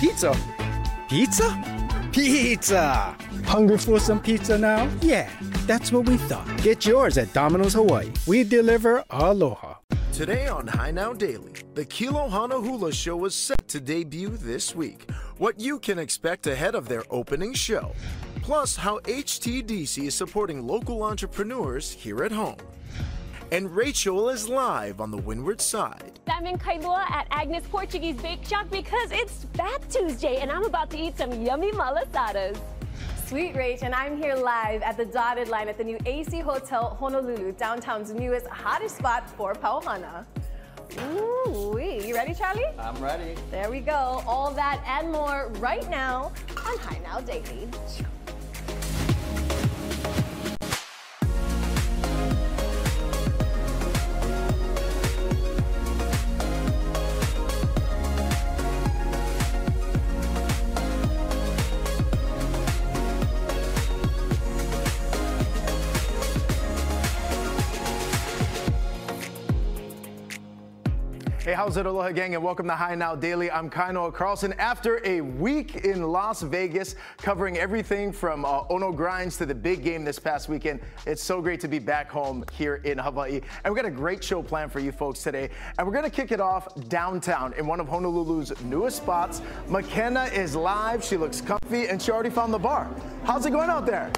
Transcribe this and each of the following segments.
Pizza. Pizza? Pizza! Hungry for some pizza now? Yeah, that's what we thought. Get yours at Domino's Hawaii. We deliver aloha. Today on HI Now Daily, the Kilohana Hula Show is set to debut this week. What you can expect ahead of their opening show. Plus, how HTDC is supporting local entrepreneurs here at home. And Rachel is live on the Windward side. I'm in Kailua at Agnes Portuguese Bake Shop because it's Fat Tuesday and I'm about to eat some yummy malasadas. Sweet Rach, and I'm here live at the dotted line at the new AC Hotel Honolulu, downtown's newest, hottest spot for Pauhana. Ooh, wee. You ready, Charlie? I'm ready. There we go. All that and more right now on HI Now Daily. How's it, Aloha gang, and welcome to HI Now Daily. I'm Kainoa Carlson. After a week in Las Vegas, covering everything from uh, Ono Grinds to the big game this past weekend, it's so great to be back home here in Hawaii. And we've got a great show planned for you folks today. And we're gonna kick it off downtown in one of Honolulu's newest spots. McKenna is live, she looks comfy, and she already found the bar. How's it going out there?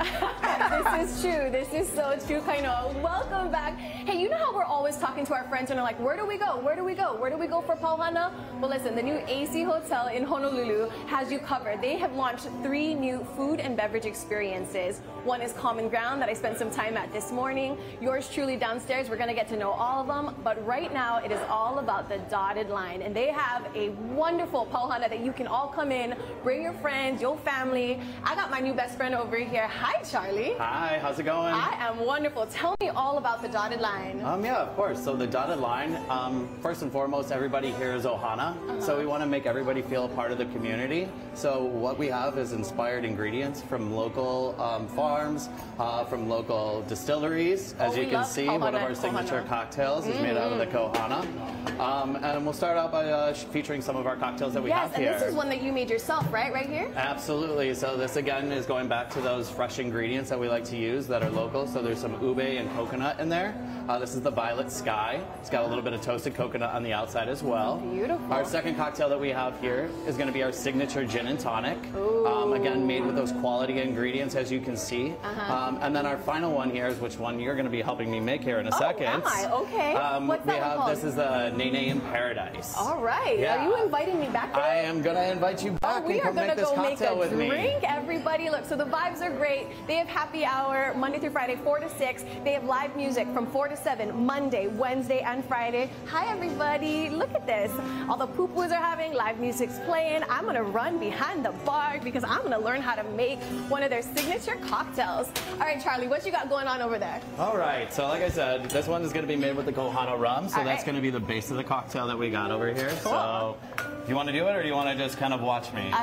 this is true. This is so true, Kainoa. Welcome back. Hey, you know how we're always talking to our friends and they're like, where do we go? Where do we go? Where do we go for Pauhana? Well, listen, the new AC Hotel in Honolulu has you covered. They have launched three new food and beverage experiences. One is Common Ground that I spent some time at this morning. Yours truly downstairs. We're going to get to know all of them. But right now, it is all about the dotted line. And they have a wonderful Pauhana that you can all come in, bring your friends, your family. I got my new best friend over here. Hi, Charlie. Hi, how's it going? I am wonderful. Tell me all about the dotted line. Um, yeah, of course. So the dotted line, um, first and foremost, everybody here is Ohana. So we want to make everybody feel a part of the community. So what we have is inspired ingredients from local um, farms, uh, from local distilleries. As Oh, you can see, Kohana one of our signature Kohana. cocktails is made out of the Kohana. Um, and we'll start out by uh, featuring some of our cocktails that we yes, have and this is one that you made yourself, right? Right here? Absolutely. So this again is going back to those fresh ingredients that we like to use that are local. So there's some ube and coconut in there. Uh, this is the Violet Sky. It's got a little bit of toasted coconut on the outside as well. Beautiful. Our second cocktail that we have here is going to be our signature gin and tonic. Um, again, made with those quality ingredients as you can see. Uh-huh. Um, and then our final one here is which one you're going to be helping me make here in a Oh, second. am I? Okay. Um, What's we that have called? this is the Nene in Paradise. All right. Yeah. Are you inviting me back there? I am going to invite you back Oh, we are gonna make this go make a drink, everybody. Look, so the vibes are great. They have happy hour Monday through Friday, four to six. They have live music from four to seven Monday, Wednesday, and Friday. Hi, everybody. Look at this. All the poo-poos are having live music's playing. I'm gonna run behind the bar because I'm gonna learn how to make one of their signature cocktails. All right, Charlie, what you got going on over there? All right, so like I said, this one is going to be made with the Kohana rum, so All that's right. going to be the base of the cocktail that we got over here. So, do you want to do it, or do you want to just kind of watch me? Uh,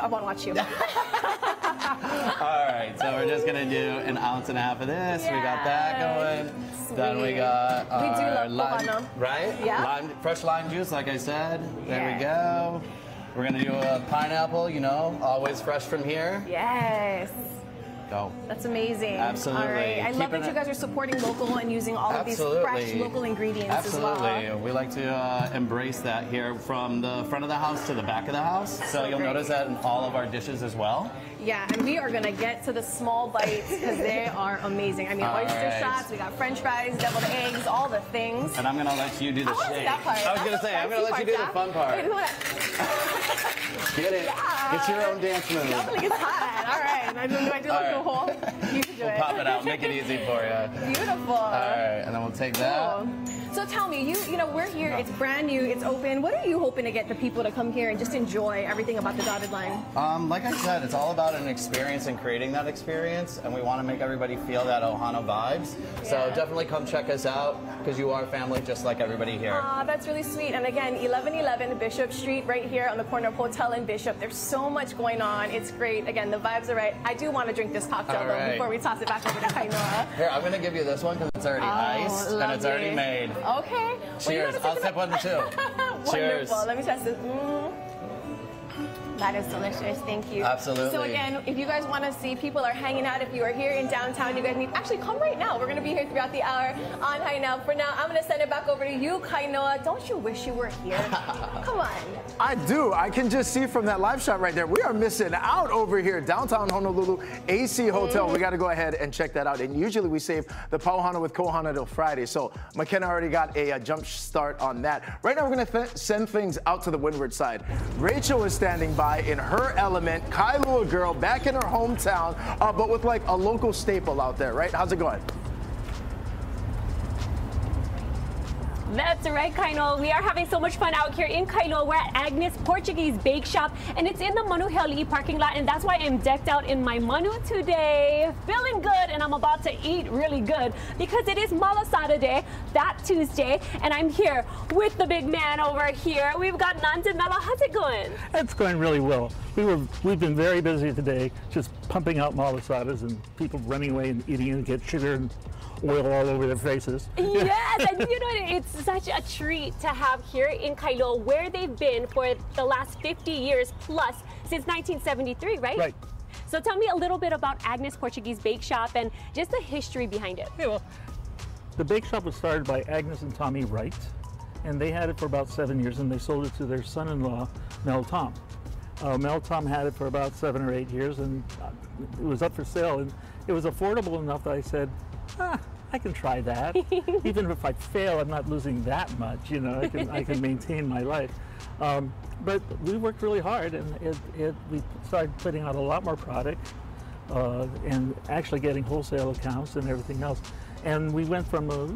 I want to watch you. All right, so we're just going to do an ounce and a half of this. We got that going. Then we Sweet. got We do our love lime, right? Yeah. Lime, fresh lime juice, like I said. There Yeah. we go. We're going to do a pineapple, you know, always fresh from here. yes. Go. That's amazing. Absolutely. All right. I love that you guys are supporting local and using all of these fresh local ingredients Absolutely. as well. We like to uh, embrace that here from the front of the house to the back of the house. So, So you'll great. notice that in all of our dishes as well. Yeah, and we are gonna get to the small bites because they are amazing. I mean, All oyster right. shots, we got French fries, deviled eggs, all the things. And I'm gonna let you do the to shake. that part. I was gonna say, I'm gonna let you do the fun part. Wait? Get it. Get your own dance move. Definitely gets hot. All right. I do, do I do like the All whole? You can do We'll it. pop it out, make it easy for you. Beautiful. All right, and then we'll take that. Cool. So tell me, you you know we're here. It's brand new. It's open. What are you hoping to get the people to come here and just enjoy everything about the dotted line? Um, like I said, it's all about an experience and creating that experience, and we want to make everybody feel that Ohana vibes. So Yeah. definitely come check us out because you are family just like everybody here. Ah, that's really sweet. And again, 1111 Bishop Street, right here on the corner of Hotel and Bishop. There's so much going on. It's great. Again, the vibes are right. I do want to drink this cocktail All though right. before we toss it back over to Kainoa. Here, I'm gonna give you this one because it's already iced and it's already lovely. made. Okay. Well, Cheers. gotta I'll sip it one too. Wonderful. Cheers. Let me test this. Mm. That is delicious. Thank you. Absolutely. So again, if you guys want to see people are hanging out, if you are here in downtown, you guys need actually come right now. We're going to be here throughout the hour on Hi Now. For now, I'm going to send it back over to you, Kainoa. Don't you wish you were here? come on. I do. I can just see from that live shot right there. We are missing out over here, downtown Honolulu, AC Hotel. Mm. We got to go ahead and check that out. And usually we save the Pauhana with Kohana till Friday. So McKenna already got a, a jump start on that. Right now, we're going to th send things out to the windward side. Rachel is standing by by in her element. Kailua girl back in her hometown, uh, but with like a local staple out there, right? How's it going? That's right, Kaino. We are having so much fun out here in Kailua. We're at Agnes Portuguese Bake Shop, and it's in the Manuheali'i parking lot, and that's why I'm decked out in my manu today. Feeling good, and I'm about to eat really good because it is Malasada Day, that Tuesday, and I'm here with the big man over here. We've got Nan de Mello. How's it going? It's going really well. We were, we've been very busy today, just pumping out malasadas and people running away and eating and get sugar and oil all over their faces. Yes, and you know, it's such a treat to have here in Kailua where they've been for the last 50 years plus since 1973, right? Right. So tell me a little bit about Agnes Portuguese Bake Shop and just the history behind it. Yeah, well, the bake shop was started by Agnes and Tommy Wright, and they had it for about seven years, and they sold it to their son-in-law, Mel Tom. Uh, Mel Tom had it for about seven or eight years, and uh, it was up for sale, and it was affordable enough that I said, ah, I can try that. Even if I fail, I'm not losing that much. You know, I can I can maintain my life. Um, but we worked really hard, and it, it, we started putting out a lot more product, uh, and actually getting wholesale accounts and everything else. And we went from a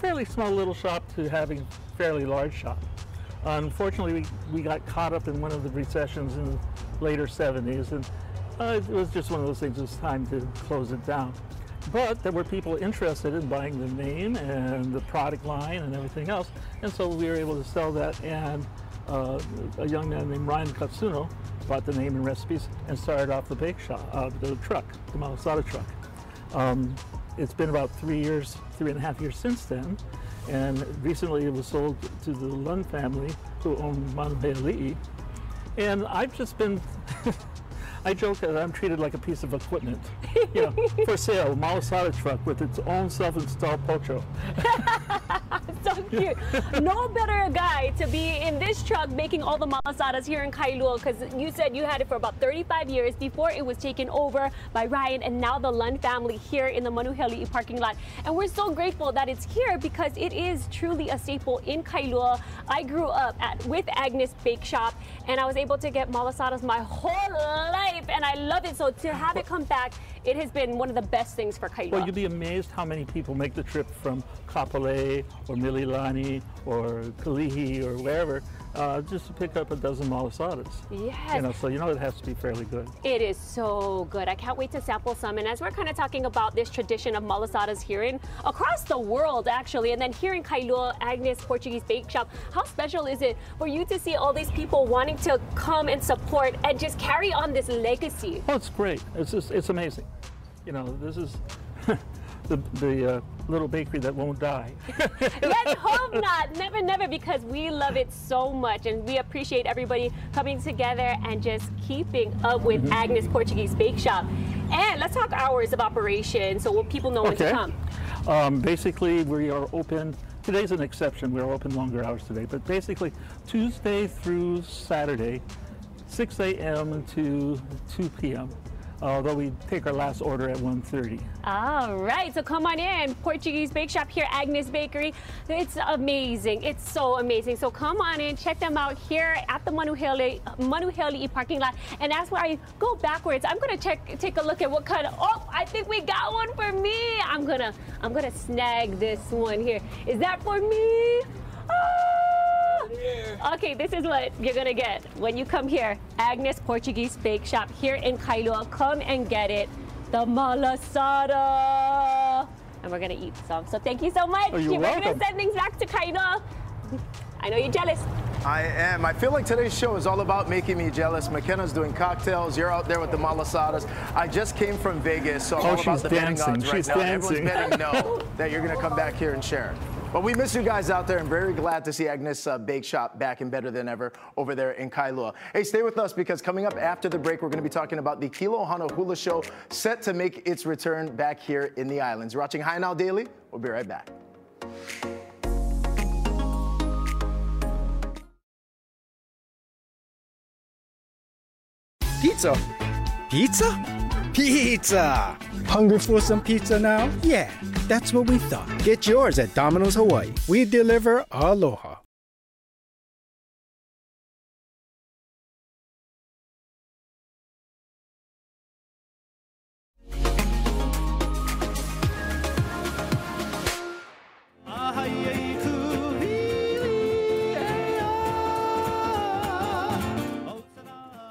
fairly small little shop to having a fairly large shop. Unfortunately, we, we got caught up in one of the recessions in the later 70s, and uh, it was just one of those things. It was time to close it down. But there were people interested in buying the name and the product line and everything else. And so we were able to sell that. And uh, a young man named Ryan Katsuno bought the name and recipes and started off the bake shop, uh, the truck, the Malasada truck. Um, it's been about three years, three and a half years since then. And recently it was sold to the Lund family who own Manuheali'i. And I've just been I joke that I'm treated like a piece of equipment. you know, for sale, Malasada truck with its own self-installed pocho. so cute. no better guy to be in this truck making all the malasadas here in Kailua because you said you had it for about 35 years before it was taken over by Ryan and now the Lund family here in the Manuheali'i parking lot. And we're so grateful that it's here because it is truly a staple in Kailua. I grew up at with Agnes Bake Shop and I was able to get malasadas my whole life life, and I love it. So to have it come back, it has been one of the best things for Kailua. Well, you'd be amazed how many people make the trip from Kapolei or Mililani or Kalihi or wherever uh, just to pick up a dozen malasadas. Yes. You know, so you know it has to be fairly good. It is so good. I can't wait to sample some. And as we're kind of talking about this tradition of malasadas here in across the world, actually, and then here in Kailua, Agnes Portuguese Bake Shop, how special is it for you to see all these people wanting to come and support and just carry on this legacy? Oh, it's great. It's just, it's amazing. You know, this is the, the uh, little bakery that won't die. Let's hope not. Never, never, because we love it so much and we appreciate everybody coming together and just keeping up with mm-hmm. Agnes Portuguese Bake Shop. And let's talk hours of operation so people know when to come. Um, basically, we are open. Today's an exception. We're open longer hours today, but basically Tuesday through Saturday, 6 a.m. to 2 p.m although we take our last order at 1.30. All right, so come on in. Portuguese Bake Shop here, Agnes Bakery. It's amazing. It's so amazing. So come on in, check them out here at the Manuheali'i, Manuheali'i parking lot. And as I go backwards, I'm gonna check, take a look at what kind of, oh, I think we got one for me. I'm gonna, I'm gonna snag this one here. Is that for me? Ah! Okay, this is what you're gonna get when you come here. Agnes Portuguese Bake Shop here in Kailua. Come and get it. The malasada. And we're gonna eat some. So thank you so much. Oh, you're we're welcome. gonna send things back to Kailua. I know you're jealous. I am. I feel like today's show is all about making me jealous. McKenna's doing cocktails. You're out there with the malasadas. I just came from Vegas, so I'm oh, all about the dancing. betting odds she's right dancing. now. Everyone's betting no that you're going to come back here and share. But we miss you guys out there and very glad to see Agnes uh, Bake Shop back and better than ever over there in Kailua. Hey, stay with us because coming up after the break, we're going to be talking about the Kilohana Hula Show set to make its return back here in the islands. You're watching HI Now Daily. We'll be right back. Pizza? Pizza? Pizza! Hungry for some pizza now? Yeah, that's what we thought. Get yours at Domino's Hawaii. We deliver aloha.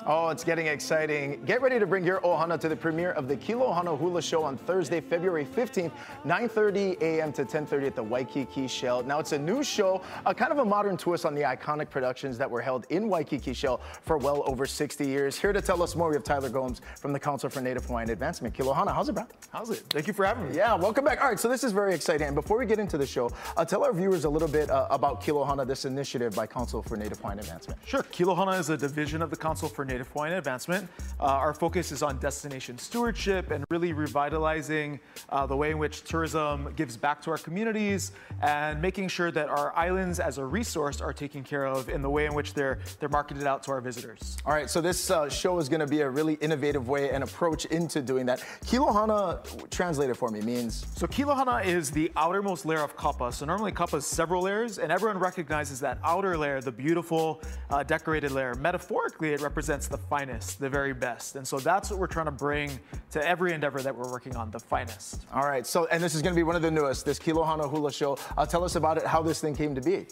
Oh, it's getting exciting. Get ready to bring your ohana to the premiere of the Kilohana Hula Show on Thursday, February 15th, 9.30 a.m. to 10.30 at the Waikiki Shell. Now, it's a new show, a kind of a modern twist on the iconic productions that were held in Waikiki Shell for well over 60 years. Here to tell us more, we have Tyler Gomes from the Council for Native Hawaiian Advancement. Kilohana, how's it, bro? How's it? Thank you for having me. Yeah, welcome back. All right, so this is very exciting. And before we get into the show, uh, tell our viewers a little bit uh, about Kilohana, this initiative by Council for Native Hawaiian Advancement. Sure. Kilohana is a division of the Council for Native Hawaiian Advancement. Uh, our focus is on destination stewardship and really revitalizing uh, the way in which tourism gives back to our communities and making sure that our islands as a resource are taken care of in the way in which they're, they're marketed out to our visitors. All right, so this uh, show is going to be a really innovative way and approach into doing that. Kilohana, translated for me, means? So Kilohana is the outermost layer of kapa. So normally kapa is several layers, and everyone recognizes that outer layer, the beautiful uh, decorated layer. Metaphorically, it represents the finest, the very best. And so that's what we're trying to bring to every endeavor that we're working on, the finest. All right, so, and this is going to be one of the newest, this Kilohana Hula Show. Uh, tell us about it, how this thing came to be.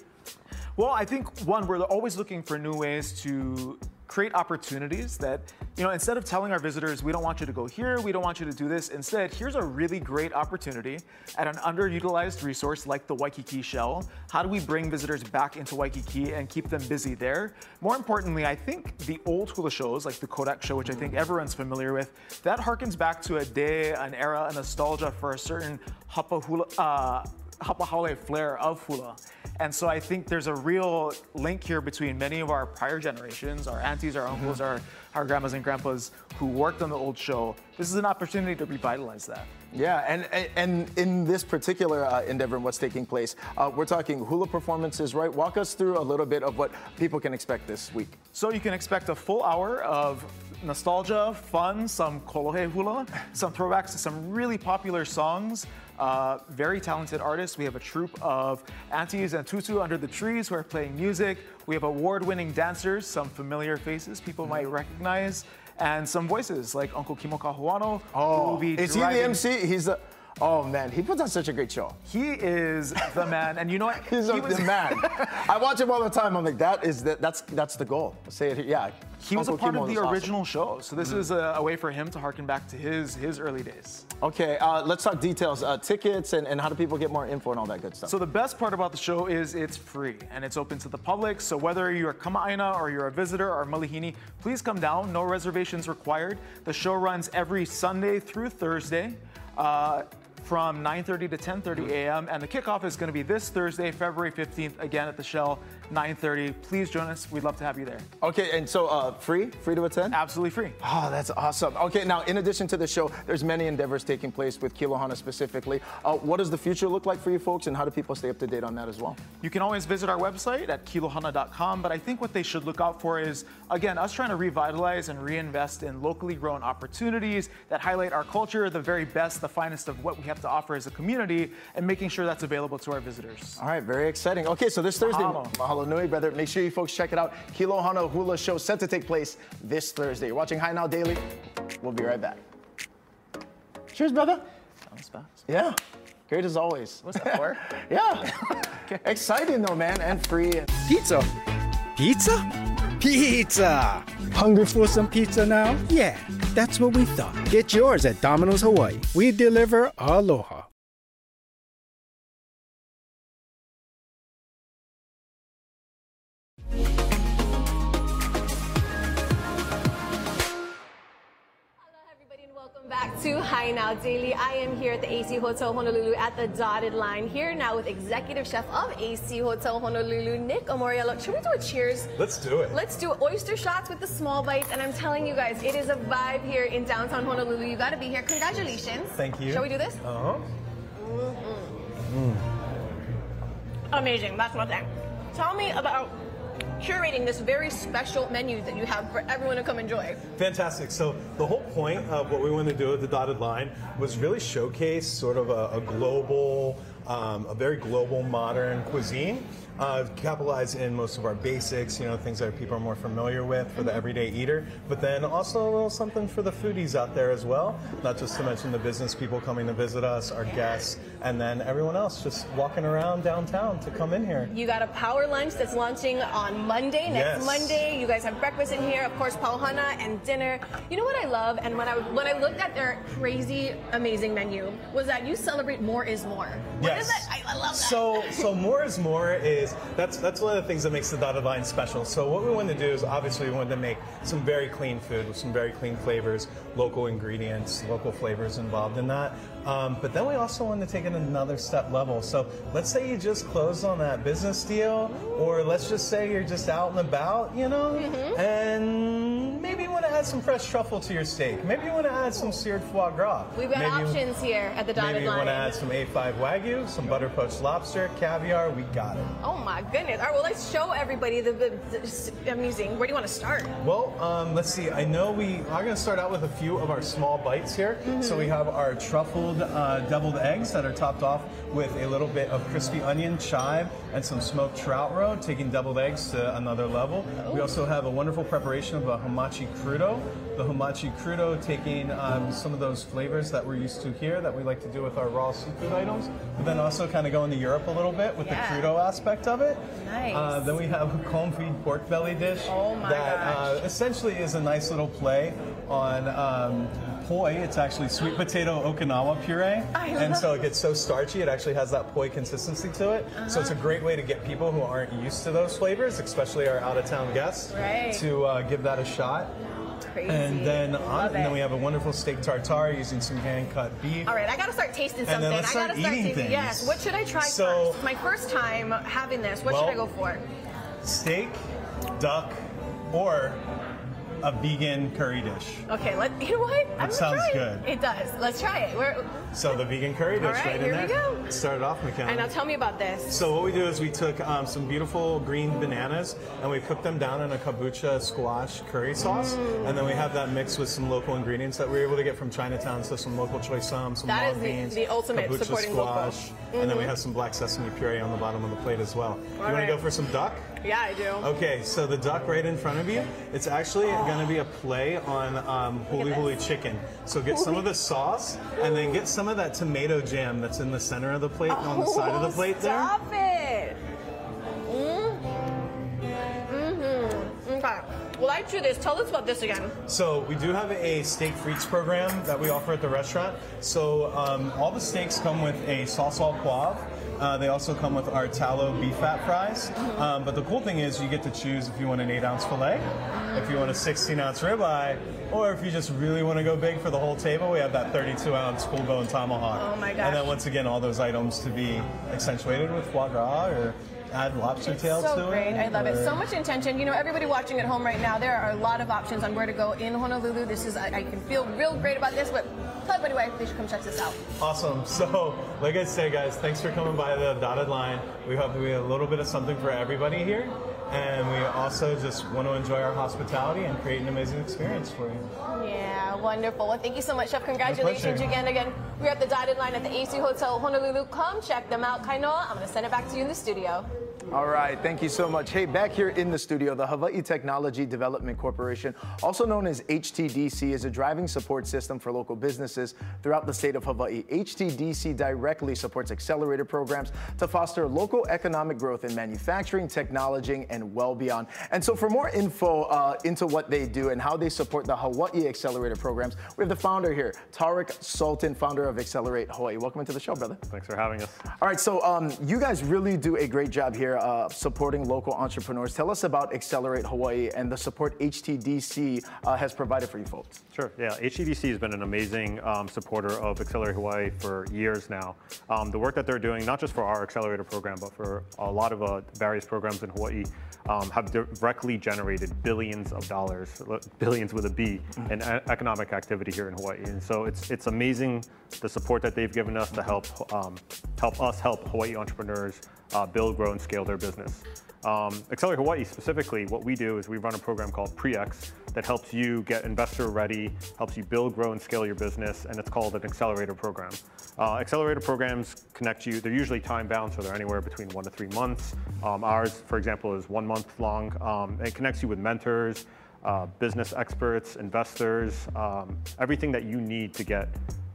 Well, I think one, we're always looking for new ways to create opportunities that, you know, instead of telling our visitors, we don't want you to go here, we don't want you to do this, instead, here's a really great opportunity at an underutilized resource like the Waikiki Shell. How do we bring visitors back into Waikiki and keep them busy there? More importantly, I think the old hula shows, like the Kodak show, which I think everyone's familiar with, that harkens back to a day, an era, a nostalgia for a certain hapa hula, uh, hapa haole flair of hula. And so I think there's a real link here between many of our prior generations, our aunties, our uncles, our, our grandmas and grandpas who worked on the old show. This is an opportunity to revitalize that. Yeah, and and in this particular uh, endeavor and what's taking place, uh, we're talking hula performances, right? Walk us through a little bit of what people can expect this week. So you can expect a full hour of nostalgia, fun, some kolohe hula, some throwbacks to some really popular songs. Uh, very talented artists. We have a troupe of aunties and tutu under the trees who are playing music. We have award-winning dancers, some familiar faces people might recognize, and some voices like Uncle Kimo Kahoano. Oh, is he the MC? He's the. Oh man, he puts on such a great show. He is the man, and you know what? He's he was, the man. I watch him all the time. I'm like, that is the, that's that's the goal. Say it. Here. Yeah. He was a part Kimo of the original awesome. show, so this mm-hmm. is a, a, way for him to harken back to his his early days. Okay, uh, let's talk details, uh, tickets, and, and how do people get more info and all that good stuff. So the best part about the show is it's free and it's open to the public. So whether you're a kama'aina or you're a visitor or malihini, please come down. No reservations required. The show runs every Sunday through Thursday. Uh, from 9.30 to 10.30 a.m. And the kickoff is going to be this Thursday, February 15th, again at the Shell, 9.30. Please join us. We'd love to have you there. Okay, and so uh, free? Free to attend? Absolutely free. Oh, that's awesome. Okay, now in addition to the show, there's many endeavors taking place with Kilohana specifically. Uh, what does the future look like for you folks and how do people stay up to date on that as well? You can always visit our website at kilohana.com, but I think what they should look out for is, again, us trying to revitalize and reinvest in locally grown opportunities that highlight our culture, the very best, the finest of what we have to offer as a community and making sure that's available to our visitors. All right, very exciting. Okay, so this Thursday, mahalo, mahalo nui, brother. Make sure you folks check it out. Kilohana Hula Show set to take place this Thursday. You're watching HI Now Daily. We'll be right back. Cheers, brother. Sounds fast. Yeah. Great as always. What's that for? yeah. okay. Exciting though, man, and free. Pizza. Pizza? Pizza! Hungry for some pizza now? Yeah, that's what we thought. Get yours at Domino's Hawaii. We deliver aloha. Now Daily. I am here at the AC Hotel Honolulu at the dotted line. Here now with Executive Chef of AC Hotel Honolulu, Nick Amoriello. Should we do a cheers? Let's do it. Let's do oyster shots with the small bites. And I'm telling you guys, it is a vibe here in downtown Honolulu. You got to be here. Congratulations. Thank you. Shall we do this? Uh huh. Mm-hmm. Mm. Amazing. That's my thing. Tell me about curating this very special menu that you have for everyone to come enjoy. Fantastic. So the whole point of what we wanted to do with the dotted line was really showcase sort of a, a global, um, a very global modern cuisine uh, capitalize in most of our basics, you know, things that people are more familiar with for the everyday eater, but then also a little something for the foodies out there as well. Not just to mention the business people coming to visit us, our guests, and then everyone else just walking around downtown to come in here. You got a power lunch that's launching on Monday, next Yes. Monday. You guys have breakfast in here, of course, pauhana and dinner. You know what I love, and when I when I looked at their crazy, amazing menu, was that you celebrate more is more. What is that? I, I love that. So, so more is more is that's that's one of the things that makes the dotted line special. So what we wanted to do is obviously we wanted to make some very clean food with some very clean flavors, local ingredients, local flavors involved in that. Um, but then we also want to take it another step level. So let's say you just closed on that business deal, or let's just say you're just out and about, you know, and maybe you want to add some fresh truffle to your steak. Maybe you want to add some seared foie gras. We've got Maybe you- options here at the dotted Maybe you line. want to add some A5 Wagyu, some butter poached lobster, caviar. We got it. Oh my goodness! All right, well let's show everybody the, the, the amusing. Where do you want to start? Well, um, let's see. I know we are going to start out with a few of our small bites here. So we have our truffled uh, deviled eggs that are topped off with a little bit of crispy onion, chive, and some smoked trout roe, taking deviled eggs to another level. We also have a wonderful preparation of a hamachi crudo. The hamachi crudo taking um, some of those flavors that we're used to here that we like to do with our raw seafood items, but then also kind of going to Europe a little bit with Yeah. the crudo aspect of it. Nice. Uh, then we have a confit pork belly dish Oh my that uh, essentially is a nice little play on um, poi. It's actually sweet potato Okinawa puree, and so it gets so starchy. It actually has that poi consistency to it. So it's a Uh-huh. great way to get people who aren't used to those flavors, especially our out of town guests, Right. to uh, give that a shot. Crazy. And then on, and then we have a wonderful steak tartare using some hand cut beef. All right, I gotta start tasting And something. then let's I gotta start eating tasting. things. Yes. What should I try So- first? My first time having this. What should I go for? Steak, duck, or a vegan curry dish. Okay, let you know what? I'm sounds try good. It does. Let's try it. We're, So the vegan curry dish All right, right, here in we there. go. Start it off, McKenna. and now tell me about this. So what we do is we took um, some beautiful green bananas and we cooked them down in a kabocha squash curry sauce, Mm. and then we have that mixed with some local ingredients that we were able to get from Chinatown. So some local choy sum, some That is the- beans, the ultimate kabocha supporting local. squash, and then we Mhm. have some black sesame puree on the bottom of the plate as well. you want to go for some duck? Yeah, I do. Okay, so the duck right in front of you, it's actually going to be a play on um, Huli Huli Chicken. So get some of the sauce and then get some of that tomato jam that's in the center of the plate and on the side of the plate there. Oh, Stop it. Well, I chew this. Tell us about this again. So we do have a steak frites program that we offer at the restaurant. So um, all the steaks come with a sauce au poivre. Uh, they also come with our tallow beef fat fries. Um, but the cool thing is you get to choose if you want an 8 ounce filet, if you want a 16 ounce ribeye, or if you just really want to go big for the whole table, we have that 32 ounce full bone tomahawk. Oh my gosh. And then once again, all those items to be accentuated with foie gras or add lobster tail so to it. great. I love it. So much intention. You know, everybody watching at home right now, there are a lot of options on where to go in Honolulu. This is, I, I can feel real great about this, but everybody why they should come check this out. Awesome. So, like I say, guys, thanks for coming by the dotted line. We hope we have a little bit of something for everybody here. And we also just want to enjoy our hospitality and create an amazing experience for you. Yeah, wonderful. Well, thank you so much, Chef. Congratulations again. Again, we're at the dotted line at the AC Hotel Honolulu. Come check them out. Kainoa, I'm going to send it back to you in the studio. All right, thank you so much. Hey, back here in the studio, the Hawaii Technology Development Corporation, also known as HTDC, is a driving support system for local businesses throughout the state of Hawaii. HTDC directly supports accelerator programs to foster local economic growth in manufacturing, technology, and well beyond. And so, for more info uh, into what they do and how they support the Hawaii Accelerator programs, we have the founder here, Tarek Sultan, founder of Accelerate Hawaii. Welcome into the show, brother. Thanks for having us. All right, so um, you guys really do a great job here. Uh, supporting local entrepreneurs. Tell us about Accelerate Hawaii and the support HTDC uh, has provided for you folks. Sure. Yeah, HTDC has been an amazing um, supporter of Accelerate Hawaii for years now. Um, the work that they're doing, not just for our accelerator program, but for a lot of uh, various programs in Hawaii, um, have directly generated billions of dollars, billions with a B, mm-hmm. in economic activity here in Hawaii. And so it's it's amazing the support that they've given us to help um, help us help Hawaii entrepreneurs uh, build, grow, and scale their business. Um, Accelerate Hawaii specifically, what we do is we run a program called PreX that helps you get investor ready, helps you build, grow, and scale your business, and it's called an accelerator program. Uh, accelerator programs connect you, they're usually time bound, so they're anywhere between one to three months. Um, ours, for example, is one month long. Um, it connects you with mentors, uh, business experts, investors, um, everything that you need to get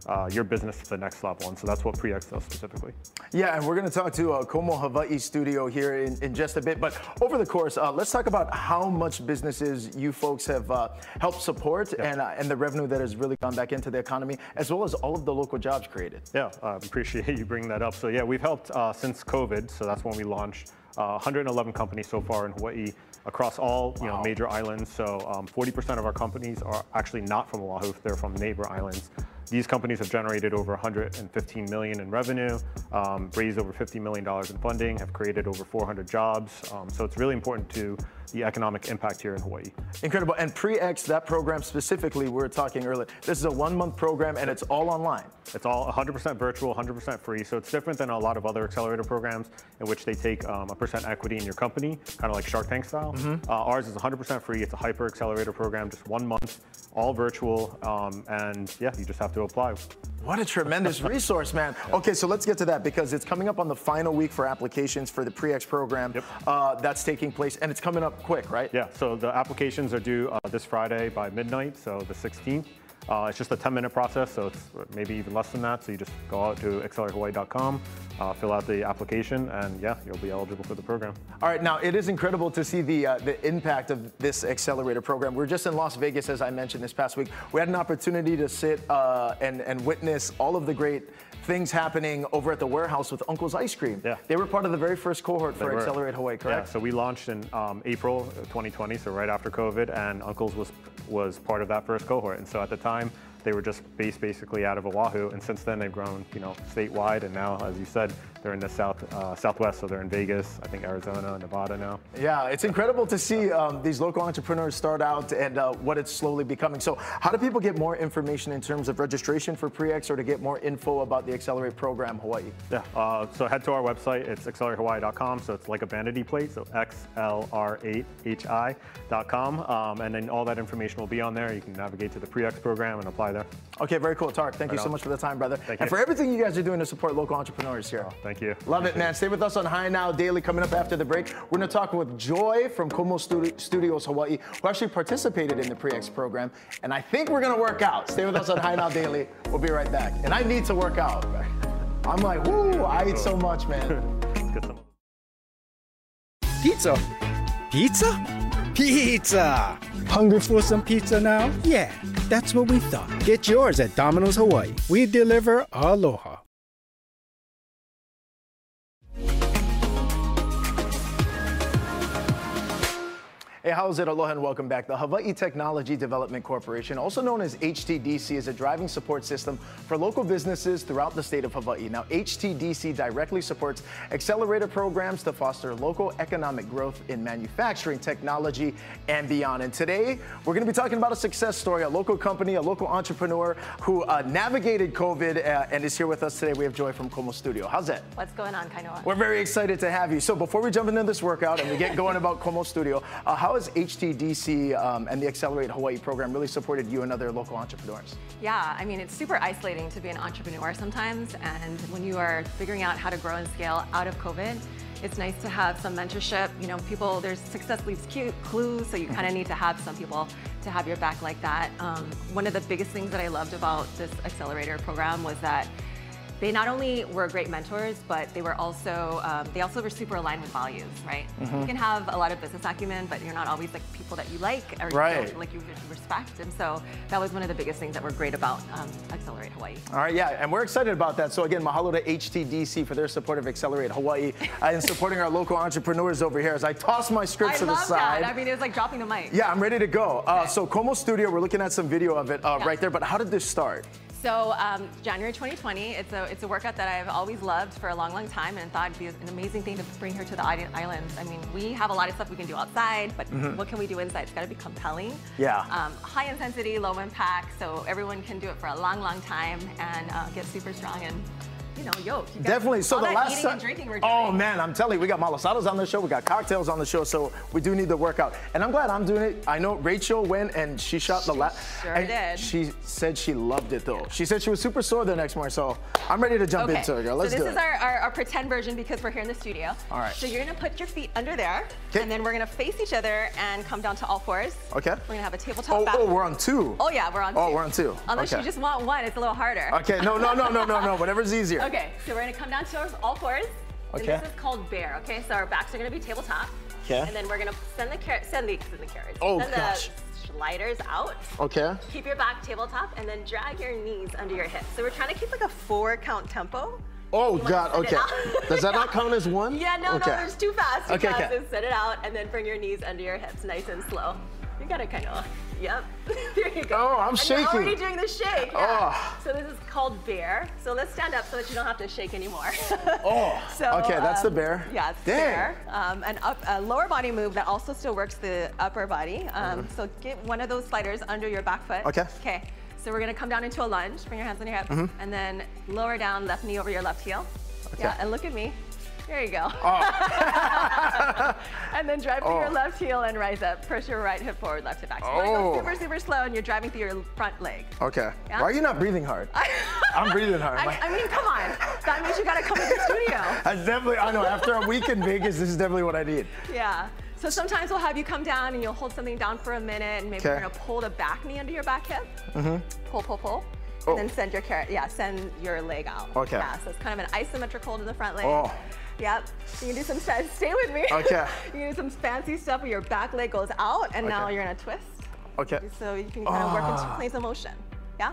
uh, your business to the next level. And so that's what PreX does specifically. Yeah, and we're going to talk to uh, Komo Hawaii studio here in, in, just a bit. But over the course, uh, let's talk about how much businesses you folks have uh, helped support yeah. and, uh, and the revenue that has really gone back into the economy, as well as all of the local jobs created. Yeah, I appreciate you bringing that up. So yeah, we've helped uh, since COVID. So that's when we launched. 111 companies so far in Hawaii across all you know major islands. So 40% um, of our companies are actually not from Oahu; they're from neighbor islands. These companies have generated over 115 million in revenue, um, raised over 50 million dollars in funding, have created over 400 jobs. Um, so it's really important to the economic impact here in Hawaii. Incredible. And PreX, that program specifically, we were talking earlier. This is a one-month program, and it's all online. It's all 100% virtual, 100% free. So it's different than a lot of other accelerator programs in which they take um, a percent equity in your company, kind of like Shark Tank style. Mm-hmm. Uh, ours is 100% free. It's a hyper accelerator program, just one month, all virtual, um, and yeah, you just have to apply. What a tremendous resource, man. Okay, so let's get to that because it's coming up on the final week for applications for the PreX program yep. uh, that's taking place, and it's coming up quick, right? Yeah, so the applications are due uh, this Friday by midnight, so the 16th. Uh, it's just a 10 minute process, so it's maybe even less than that. So you just go out to acceleratehawaii.com, uh, fill out the application, and yeah, you'll be eligible for the program. All right, now it is incredible to see the uh, the impact of this accelerator program. We are just in Las Vegas, as I mentioned this past week. We had an opportunity to sit uh, and and witness all of the great things happening over at the warehouse with Uncle's Ice Cream. Yeah. They were part of the very first cohort they for were. Accelerate Hawaii, correct? Yeah, so we launched in um, April 2020, so right after COVID, and Uncle's was was part of that first cohort. And so at the time, they were just based basically out of Oahu, and since then they've grown, you know, statewide, and now, as you said, they're in the south uh, southwest, so they're in Vegas, I think Arizona, Nevada now. Yeah, it's incredible to see um, these local entrepreneurs start out and uh, what it's slowly becoming. So, how do people get more information in terms of registration for PreX or to get more info about the Accelerate program Hawaii? Yeah, uh, so head to our website. It's acceleratehawaii.com. So it's like a vanity plate. So xlr8hi.com, um, and then all that information will be on there. You can navigate to the PreX program and apply there. Okay, very cool. Tark, thank right you so on. much for the time, brother. Thank and you. for everything you guys are doing to support local entrepreneurs here. Oh, thank you. Love it, man. Stay with us on HI Now Daily coming up after the break. We're going to talk with Joy from Komo Studi- Studios Hawaii, who actually participated in the PreX program. And I think we're going to work out. Stay with us on HI Now Daily. We'll be right back. And I need to work out. I'm like, woo, I eat so much, man. Pizza. Pizza? Pizza! Hungry for some pizza now? Yeah, that's what we thought. Get yours at Domino's Hawaii. We deliver aloha. Hey, how's it? Aloha and welcome back. The Hawaii Technology Development Corporation, also known as HTDC, is a driving support system for local businesses throughout the state of Hawaii. Now, HTDC directly supports accelerator programs to foster local economic growth in manufacturing, technology, and beyond. And today, we're going to be talking about a success story, a local company, a local entrepreneur who uh, navigated COVID uh, and is here with us today. We have Joy from Komo Studio. How's it? What's going on, Kainoa? We're very excited to have you. So before we jump into this workout and we get going about Komo Studio, uh, how has HTDC um, and the Accelerate Hawaii program really supported you and other local entrepreneurs? Yeah, I mean, it's super isolating to be an entrepreneur sometimes. And when you are figuring out how to grow and scale out of COVID, it's nice to have some mentorship. You know, people, there's success leaves clues, so you kind of need to have some people to have your back like that. Um, one of the biggest things that I loved about this accelerator program was that they not only were great mentors, but they were also um, they also were super aligned with values, right? Mhm. You can have a lot of business acumen, but you're not always like people that you like or Right. don't- like you respect. And so that was one of the biggest things that were great about um, Accelerate Hawaii. All right, yeah, and we're excited about that. So again, mahalo to HTDC for their support of Accelerate Hawaii uh, and supporting our local entrepreneurs over here. As I toss my script I to the love side. that. I mean, it was like dropping the mic. yeah, I'm ready to go. Uh, so Komo Studio, we're looking at some video of it uh, Yeah. right there. But how did this start? So um, January 2020, it's a it's a workout that I've always loved for a long, long time, and thought it'd be an amazing thing to bring here to the islands. I mean, we have a lot of stuff we can do outside, but Mhm. what can we do inside? It's got to be compelling. Yeah. Um, high intensity, low impact, so everyone can do it for a long, long time and uh, get super strong and you know, yo, you Definitely. So the last eating and drinking we're Oh man, I'm telling you, we got malasadas on the show, we got cocktails on the show, so we do need the workout. And I'm glad I'm doing it. I know Rachel went and she shot the last. sure did. She said she loved it though. She said she was super sore the next morning, so I'm ready to jump okay. into it, girl. Let's so this do is it. our, our, our pretend version because we're here in the studio. All right. So you're gonna put your feet under there, and then we're gonna face each other and come down to all fours. Okay. We're gonna have a tabletop Oh, oh, we're on two. Oh yeah, we're on oh, two. Oh, we're on two. Unless okay. you just want one, it's a little harder. Okay, no, no, no, no, no, no. Whatever's easier. Okay, so we're gonna come down to all fours. Okay. And this is called bear, okay? So our backs are gonna be tabletop. Okay. And then we're gonna send the car- send the send the carrots. Oh, send gosh. the sliders out. Okay. Keep your back tabletop and then drag your knees under your hips. So we're trying to keep like a four count tempo. Oh God. Okay. Does that not count as one? Yeah, no, okay. no, there's too fast. Too Okay, fast. okay. Just set it out and then bring your knees under your hips, nice and slow. You gotta kind of, yep. there you go. Oh, I'm and shaking. You're already doing the shake. Yeah. Oh. So this is called bear. So let's stand up so that you don't have to shake anymore. Oh. So, okay, that's the um, bear. Yeah, it's Dang. bear. Um, an up, a lower body move that also still works the upper body. Um, Mhm. So get one of those sliders under your back foot. Okay. Okay. So we're gonna come down into a lunge. Bring your hands on your hips, Mhm. and then lower down, left knee over your left heel. Okay. Yeah, and look at me. There you go. Oh. and then drive through Oh. your left heel and rise up. Push your right hip forward, left hip back. So Oh. go super, super slow, and you're driving through your front leg. Okay. Yeah? Why are you not breathing hard? I'm breathing hard. I, I mean, come on. That means you gotta come to the studio. That's definitely. I know. After a week in Vegas, this is definitely what I need. Yeah. So sometimes we'll have you come down and you'll hold something down for a minute and maybe Okay. we're gonna pull the back knee under your back hip. Mm-hmm. Pull, pull, pull. Oh. And then send your carrot, yeah, send your leg out. Okay. Yeah, so it's kind of an isometric hold in the front leg. Oh. Yep. You can do some, stay with me. Okay. you can do some fancy stuff where your back leg goes out and now you're gonna twist. Okay. So you can kind of work in two Ah. planes of motion. Yeah?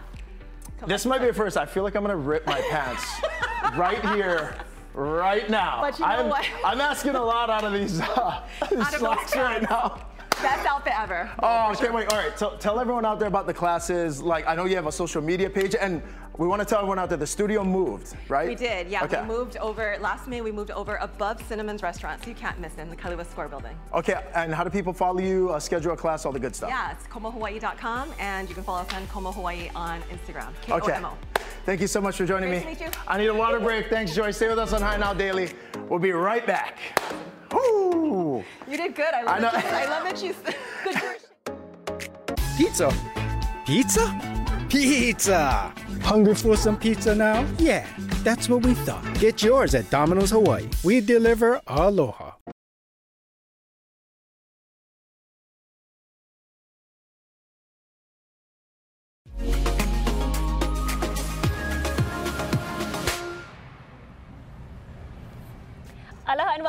Come This might be a first. I feel like I'm gonna rip my pants right here, right now. But you know I'm, what? I'm asking a lot out of these, uh, these Out of slacks right now. Best outfit ever. Oh, okay, wait. All right. So tell everyone out there about the classes. Like, I know you have a social media page, and we want to tell everyone out there the studio moved, right? We did, yeah. Okay. We moved over, last May, we moved over above Cinnamon's restaurant, so you can't miss it in the Kailua Square building. Okay. And how do people follow you? Uh, schedule a class, all the good stuff. Yeah, it's komohawaii.com, and you can follow us on Komo Hawaii on Instagram. Okay. Thank you so much for joining Great me. to meet you. I need a water break. Thanks, Joy. Stay with us on HI Now Daily. We'll be right back. Woo! You did good. I love, I know. That, you, I love that you the Pizza? Pizza? Pizza! Hungry for some pizza now? Yeah, that's what we thought. Get yours at Domino's Hawaii. We deliver aloha.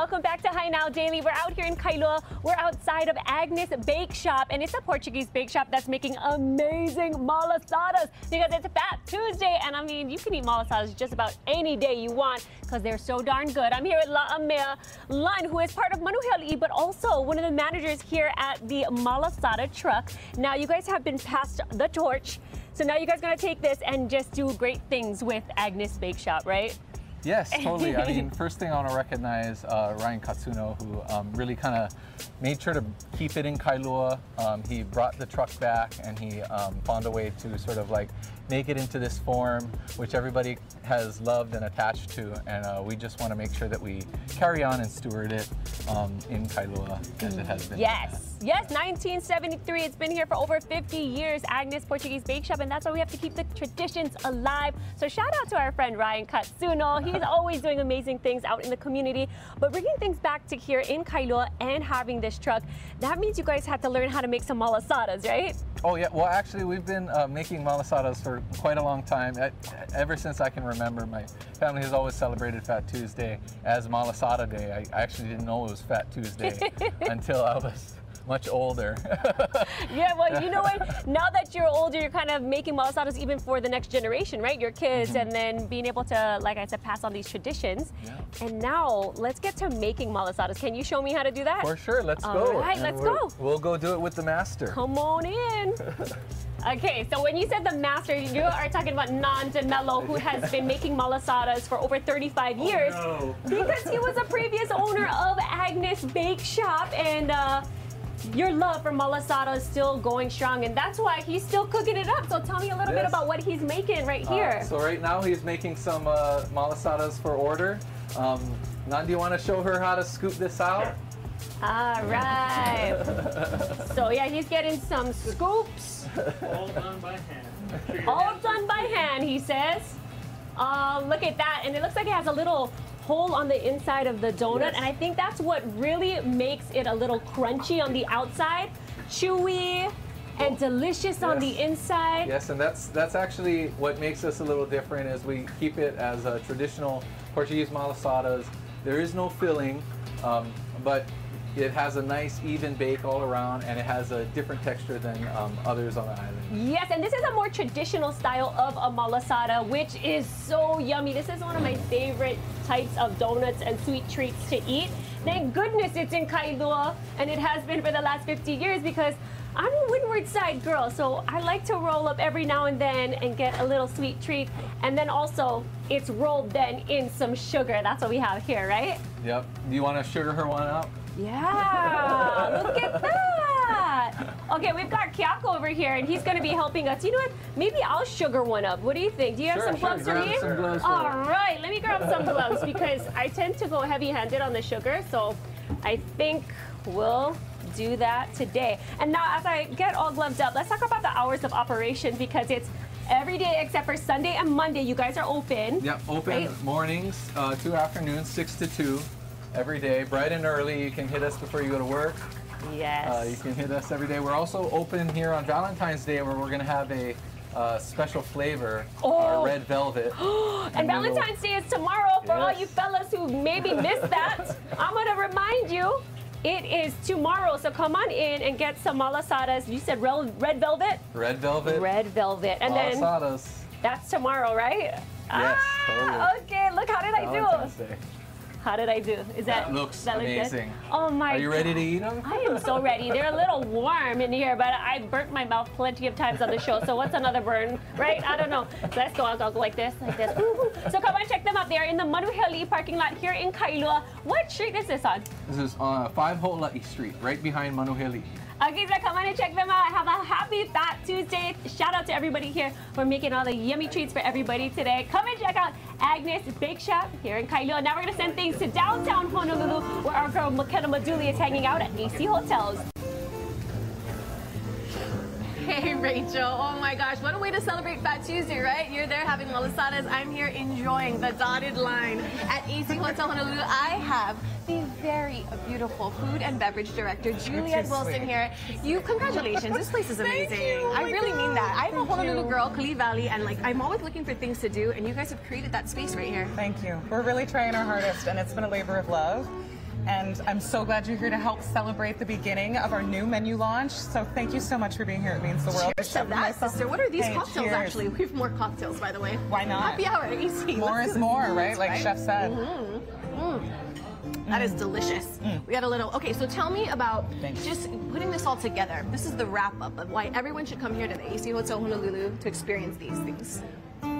Welcome back to Hi Now Daily. We're out here in Kailua. We're outside of Agnes Bake Shop, and it's a Portuguese bake shop that's making amazing malasadas because it's Fat Tuesday. And I mean, you can eat malasadas just about any day you want because they're so darn good. I'm here with La'amea Lun, who is part of Manuheali'i, but also one of the managers here at the Malasada truck. Now, you guys have been passed the torch. So now you guys are gonna take this and just do great things with Agnes Bake Shop, right? Yes, totally. I mean, first thing I want to recognize uh, Ryan Katsuno, who um, really kind of made sure to keep it in Kailua. Um, he brought the truck back and he um, found a way to sort of like make it into this form, which everybody has loved and attached to. And uh, we just want to make sure that we carry on and steward it um, in Kailua as it has been. Yes. Yes, 1973. It's been here for over 50 years, Agnes Portuguese Bake Shop, and that's why we have to keep the traditions alive. So shout out to our friend Ryan Katsuno. He's always doing amazing things out in the community, but bringing things back to here in Kailua and having this truck, that means you guys had to learn how to make some malasadas, right? Oh yeah, well actually we've been uh, making malasadas for quite a long time. I, ever since I can remember, my family has always celebrated Fat Tuesday as Malasada Day. I, I actually didn't know it was Fat Tuesday until I was much older. yeah, well, you know what? Now that you're older, you're kind of making malasadas even for the next generation, right? Your kids, Mm-hmm. and then being able to, like I said, pass on these traditions. Yeah. And now let's get to making malasadas. Can you show me how to do that? For sure, let's All go. All right, And let's go. We'll go do it with the master. Come on in. Okay, so when you said the master, you are talking about Nan de Mello, who has been making malasadas for over 35 years. no. Because he was a previous owner of Agnes Bake Shop, and uh, your love for malasada is still going strong, and that's why he's still cooking it up. So tell me a little bit about what he's making right Uh, here. so right now he's making some uh, malasadas for order. Um, Nan, do you want to show her how to scoop this out? All right. so yeah, he's getting some scoops. All done by hand. All done by hand, he says. Uh, look at that, and it looks like it has a little hole on the inside of the donut, Yes. and I think that's what really makes it a little crunchy on the outside, chewy, and delicious on the inside. Yes, and that's that's actually what makes us a little different is we keep it as a traditional Portuguese malasadas. There is no filling, um, but it has a nice even bake all around, and it has a different texture than um, others on the island. Yes, and this is a more traditional style of a malasada, which is so yummy. This is one of my favorite types of donuts and sweet treats to eat. Thank goodness it's in Kailua, and it has been for the last 50 years because I'm a Windward Side girl, so I like to roll up every now and then and get a little sweet treat. And then also, it's rolled then in some sugar. That's what we have here, right? Yep. Do you want to sugar her one up? Yeah, look at that. Okay, we've got Kyako over here, and he's going to be helping us. You know what? Maybe I'll sugar one up. What do you think? Do you have Sure, some sure. gloves for Grab me? some gloves for All right, let me grab some gloves because I tend to go heavy-handed on the sugar, so I think we'll do that today. And now, as I get all gloved up, let's talk about the hours of operation because it's every day except for Sunday and Monday. You guys are open. Yep. Open Right. mornings, uh, two afternoons, six to two, every day, bright and early. You can hit us before you go to work. Yes. Uh, you can hit us every day. We're also open here on Valentine's Day where we're going to have a uh, special flavor, Oh. our red velvet. And Valentine's Day is tomorrow for all you fellas who maybe missed that. I'm gonna remind you, it is tomorrow. So come on in and get some malasadas. You said red velvet? Red velvet. Red velvet. And then malasadas. that's tomorrow, right? Yes, ah, totally. okay, look, how did I Valentine's do? Day. How did I do? Is that, That looks that look good? amazing. Oh my Are you ready to eat them? I am so ready. They're a little warm in here, but I burnt my mouth plenty of times on the show. So what's another burn, right? I don't know. Let's go. I'll go like this, like this. So come and check them out. They are in the Manuheali'i parking lot here in Kailua. What street is this on? This is uh, 5 Ho'ola'i Street, right behind Manuheali'i. Okay, so come on and check them out. Have a happy Fat Tuesday. Shout out to everybody here for making all the yummy treats for everybody today. Come and check out Agnes Bake Shop here in Kailua. Now we're gonna send things to downtown Honolulu where our girl McKenna Maduli is hanging out at AC Hotels. Hey Rachel, oh my gosh, what a way to celebrate Fat Tuesday, right? You're there having malasadas. I'm here enjoying the dotted line at AC Hotel Honolulu. I have the very beautiful food and beverage director, Juliet Wilson here. You, congratulations, this place is Thank amazing. you. Oh I really mean that. I'm a Honolulu you. girl, Kalihi Valley, and like I'm always looking for things to do, and you guys have created that space right here. Thank you. We're really trying our hardest, and it's been a labor of love. And I'm so glad you're here to help celebrate the beginning of our new menu launch. So thank you so much for being here. It means the world. Cheers to that, sister. What are these Hey, cocktails cheers. actually? We have more cocktails, by the way. Why not? Happy hour, AC. More Let's is more, right? Like Chef said. Mm Mhm. Mm. That is delicious. We got a little. Okay, so tell me about just putting this all together. This is the wrap up of why everyone should come here to the AC Hotel Honolulu to experience these things.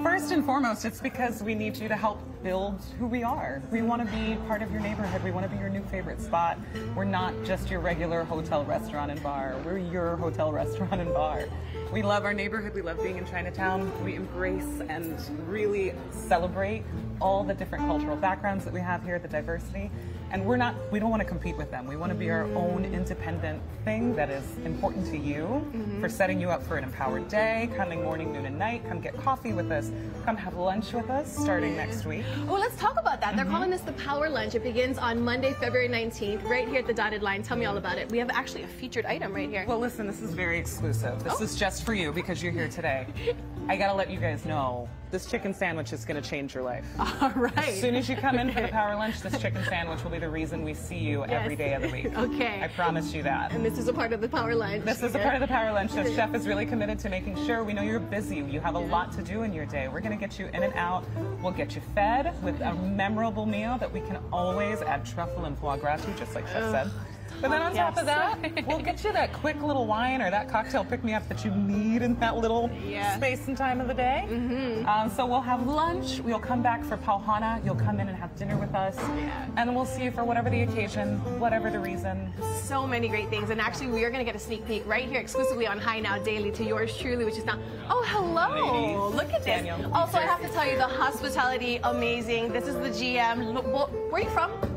First and foremost, it's because we need you to help build who we are. We want to be part of your neighborhood. We want to be your new favorite spot. We're not just your regular hotel, restaurant, and bar. We're your hotel, restaurant, and bar. We love our neighborhood. We love being in Chinatown. We embrace and really celebrate all the different cultural backgrounds that we have here, the diversity. And we're not, we don't want to compete with them. We want to be our own independent thing that is important to you Mm-hmm. for setting you up for an empowered day, coming morning, noon, and night. Come get coffee with us. Come have lunch with us starting next week. Well, let's talk about that. They're Mhm. calling this the Power Lunch. It begins on Monday, February 19th, right here at the Dotted Line. Tell me all about it. We have actually a featured item right here. Well, listen, this is very exclusive. This Oh. is just for you because you're here today. I gotta let you guys know this chicken sandwich is gonna change your life. All right. As soon as you come in for the power lunch, this chicken sandwich will be the reason we see you every Yes. day of the week. Okay. I promise you that. And this is a part of the Power Lunch. This is a part of the power lunch. The chef is really committed to making sure we know you're busy. You have a lot to do in your day. We're going to get you in and out. We'll get you fed with a memorable meal that we can always add truffle and foie gras to, just like Chef said. But then on top of that, we'll get you that quick little wine or that cocktail pick me up that you need in that little Yeah. space and time of the day. Mm-hmm. Um, so we'll have lunch. We'll come back for Pauhana. You'll come in and have dinner with us. And we'll see you for whatever the occasion, whatever the reason. so many great things. And actually, we are going to get a sneak peek right here exclusively on HI Now Daily to yours truly, which is now. Oh, hello. Ladies. Look at this. Daniel. Also, I have to tell you, the hospitality, amazing. This is the GM. Where are you from?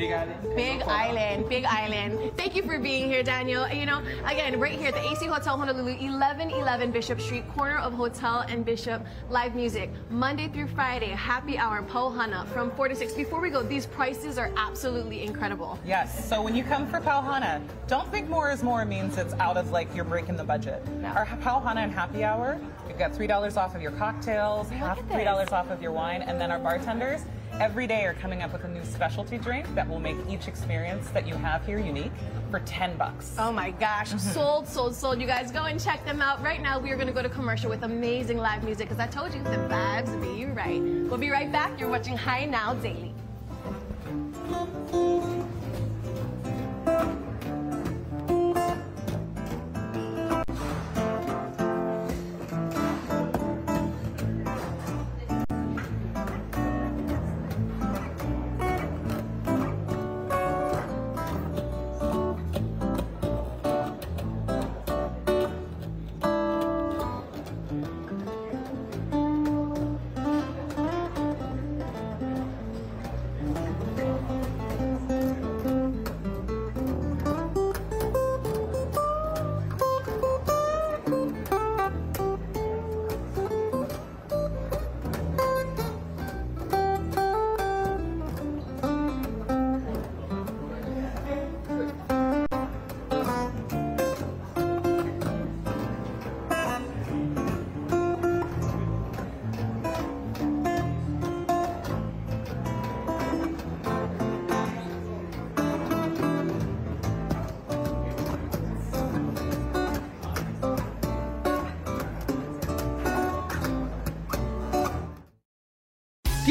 Big Island. Big Island, Big Island. Thank you for being here, Daniel. And, You know, again, right here at the AC Hotel Honolulu, 1111 Bishop Street, corner of Hotel and Bishop. Live music, Monday through Friday, happy hour, Pauhana from 4 to 6. Before we go, these prices are absolutely incredible. Yes. So when you come for Pauhana, don't think more is more means it's out of like you're breaking the budget. Our Pauhana and happy hour, you've got three dollars off of your cocktails, half $3 off of your wine, and then our bartenders every day are coming up with a new specialty drink that will make each experience that you have here unique for ten bucks. Oh my gosh, sold, sold, sold. You guys go and check them out. Right now, we are going to go to commercial with amazing live music because I told you the vibes be right. We'll be right back. You're watching HI Now Daily.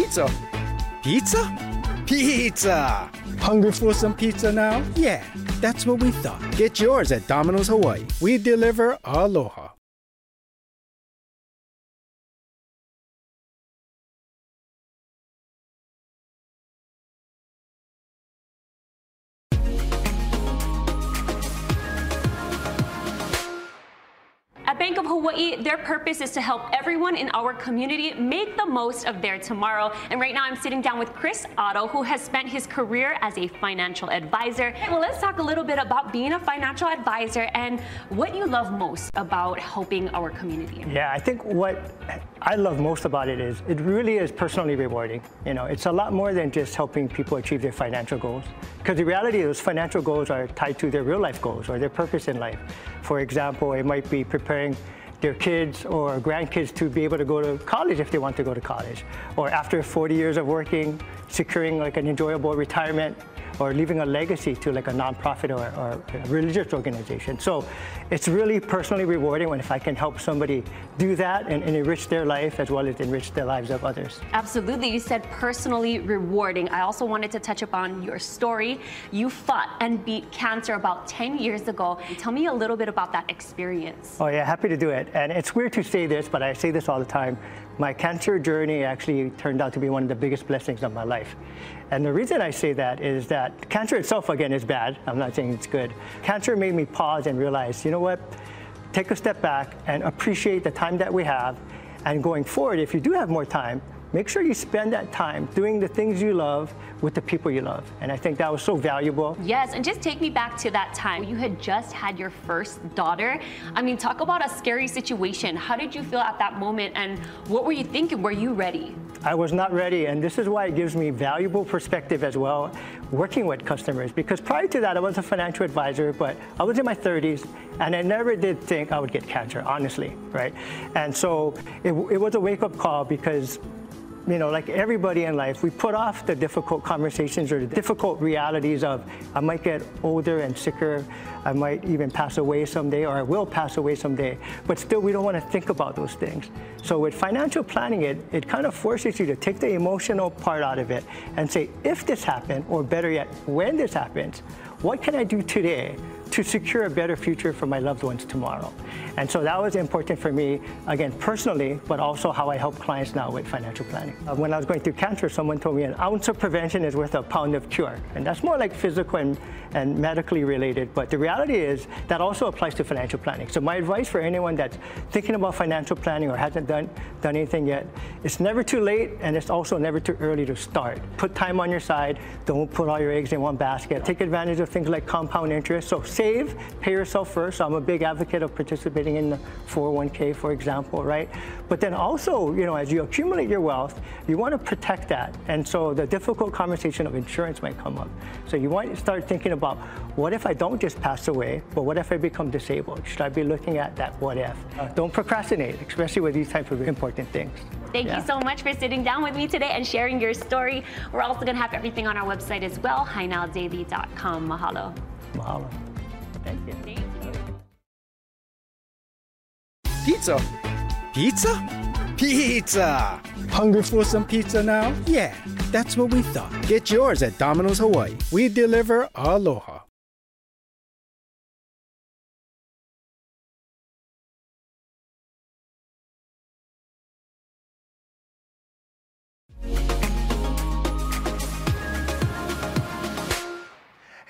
Pizza? Pizza? Pizza! Hungry for some pizza now? Yeah, that's what we thought. Get yours at Domino's Hawaii. We deliver aloha. Bank of Hawaii, their purpose is to help everyone in our community make the most of their tomorrow. And right now, I'm sitting down with Chris Otto, who has spent his career as a financial advisor. Well, let's talk a little bit about being a financial advisor and what you love most about helping our community. Yeah, I think what I love most about it is it really is personally rewarding. You know, it's a lot more than just helping people achieve their financial goals. Because the reality is financial goals are tied to their real life goals or their purpose in life. For example, it might be preparing their kids or grandkids to be able to go to college if they want to go to college. Or after 40 years of working, securing like an enjoyable retirement or leaving a legacy to like a nonprofit or, or a religious organization. So it's really personally rewarding when if I can help somebody do that and, and enrich their life as well as enrich the lives of others. Absolutely. You said personally rewarding. I also wanted to touch upon your story. You fought and beat cancer about 10 years ago. Tell me a little bit about that experience. Oh yeah, happy to do it. And it's weird to say this, but I say this all the time. My cancer journey actually turned out to be one of the biggest blessings of my life. And the reason I say that is that cancer itself, again, is bad. I'm not saying it's good. Cancer made me pause and realize, you know what? Take a step back and appreciate the time that we have. And going forward, if you do have more time, make sure you spend that time doing the things you love with the people you love. And I think that was so valuable. Yes, and just take me back to that time. You had just had your first daughter. I mean, talk about a scary situation. How did you feel at that moment and what were you thinking? Were you ready? I was not ready, and this is why it gives me valuable perspective as well, working with customers. Because prior to that, I was a financial advisor, but I was in my 30s, and I never did think I would get cancer, honestly, right? And so it, it was a wake-up call because you know, like everybody in life, we put off the difficult conversations or the difficult realities of I might get older and sicker, I might even pass away someday, or I will pass away someday. But still, we don't want to think about those things. So with financial planning, it, it kind of forces you to take the emotional part out of it and say, if this happened, or better yet, when this happens, what can I do today to secure a better future for my loved ones tomorrow. And so that was important for me, again, personally, but also how I help clients now with financial planning. Uh, when I was going through cancer, someone told me an ounce of prevention is worth a pound of cure. And that's more like physical and, and medically related. But the reality is that also applies to financial planning. So my advice for anyone that's thinking about financial planning or hasn't done, done anything yet, it's never too late and it's also never too early to start. Put time on your side. Don't put all your eggs in one basket. Take advantage of things like compound interest. So save, pay yourself first. I'm a big advocate of participating in the 401k, for example, right? But then also, you know, as you accumulate your wealth, you want to protect that. And so the difficult conversation of insurance might come up. So you want to start thinking about what if I don't just pass away, but what if I become disabled? Should I be looking at that what if? Uh, don't procrastinate, especially with these types of important things. Thank yeah. you so much for sitting down with me today and sharing your story. We're also going to have everything on our website as well, hinowdaily.com. Mahalo. Mahalo. Thank you. Thank you. Pizza? Pizza? Pizza! Hungry for some pizza now? Yeah, that's what we thought. Get yours at Domino's Hawaii. We deliver aloha.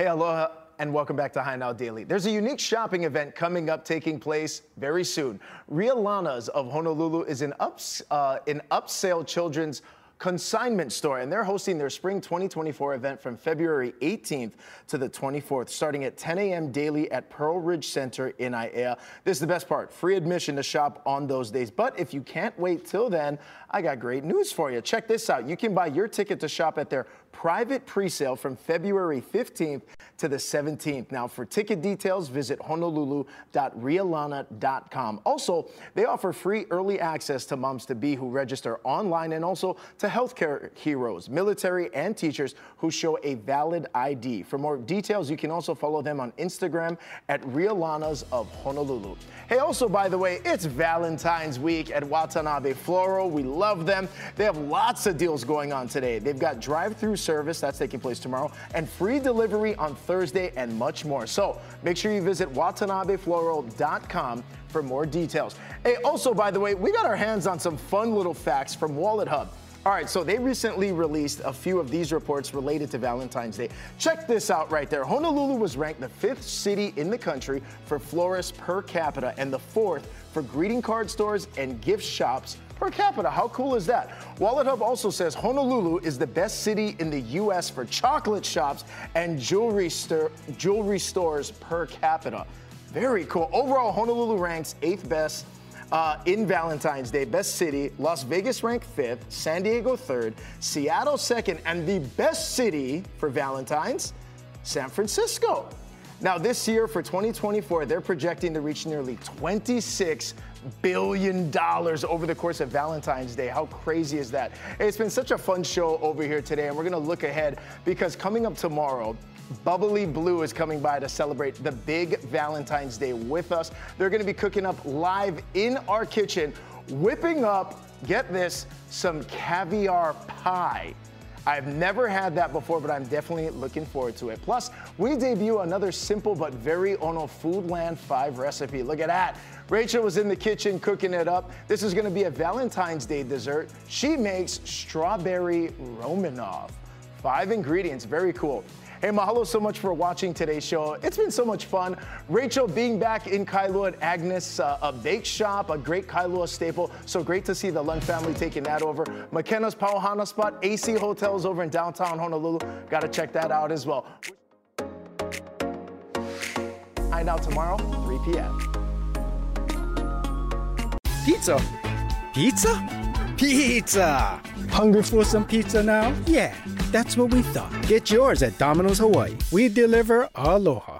Aloha and welcome back to HI Now Daily. There's a unique shopping event coming up taking place very soon. Rhea Lana's of Honolulu is an, ups, uh, an upsale children's consignment store, and they're hosting their spring 2024 event from February 18th to the 24th, starting at 10 a.m. daily at Pearlridge Center in Aiea. This is the best part free admission to shop on those days. But if you can't wait till then, I got great news for you. Check this out. You can buy your ticket to shop at their private presale from February 15th to the 17th. Now, for ticket details, visit honolulu.rhealana.com. Also, they offer free early access to moms to be who register online and also to healthcare heroes, military, and teachers who show a valid ID. For more details, you can also follow them on Instagram at Rhea Lana's of Honolulu. Hey, also, by the way, it's Valentine's week at Watanabe Floral. We love them. They have lots of deals going on today. They've got drive through service that's taking place tomorrow and free delivery on Thursday and much more. So make sure you visit watanabefloral.com for more details. Hey, also, by the way, we got our hands on some fun little facts from WalletHub. All right, so they recently released a few of these reports related to Valentine's Day. Check this out right there. Honolulu was ranked the fifth city in the country for florists per capita and the fourth for greeting card stores and gift shops per capita. How cool is that? WalletHub also says Honolulu is the best city in the U.S. for chocolate shops and jewelry, jewelry stores per capita. Very cool. Overall, Honolulu ranks eighth best uh, in Valentine's Day, best city, Las Vegas ranked fifth, San Diego third, Seattle second, and the best city for Valentine's, San Francisco. Now, this year for 2024, they're projecting to reach nearly 26 billion dollars over the course of Valentine's Day. How crazy is that? It's been such a fun show over here today, and we're to look ahead because coming up tomorrow, Bubbly Blue is coming by to celebrate the big Valentine's Day with us. They're to be cooking up live in our kitchen, whipping up, get this, some caviar pie. I've never had that before, but I'm definitely looking forward to it. Plus, we debut another simple but very Ono Foodland 5 recipe. Look at that. Rachel was in the kitchen cooking it up. This is gonna be a Valentine's Day dessert. She makes strawberry Romanoff. Five ingredients, very cool. Hey, mahalo so much for watching today's show. It's been so much fun. Rachel being back in Kailua at Agnes, uh, a bake shop, a great Kailua staple. So great to see the Lund family taking that over. McKenna's Pauhana spot, AC Hotels over in downtown Honolulu. Got to check that out as well. Find out tomorrow, 3 p.m. Pizza? Pizza? Pizza! Hungry for some pizza now? Yeah, that's what we thought. Get yours at Domino's Hawaii. We deliver aloha.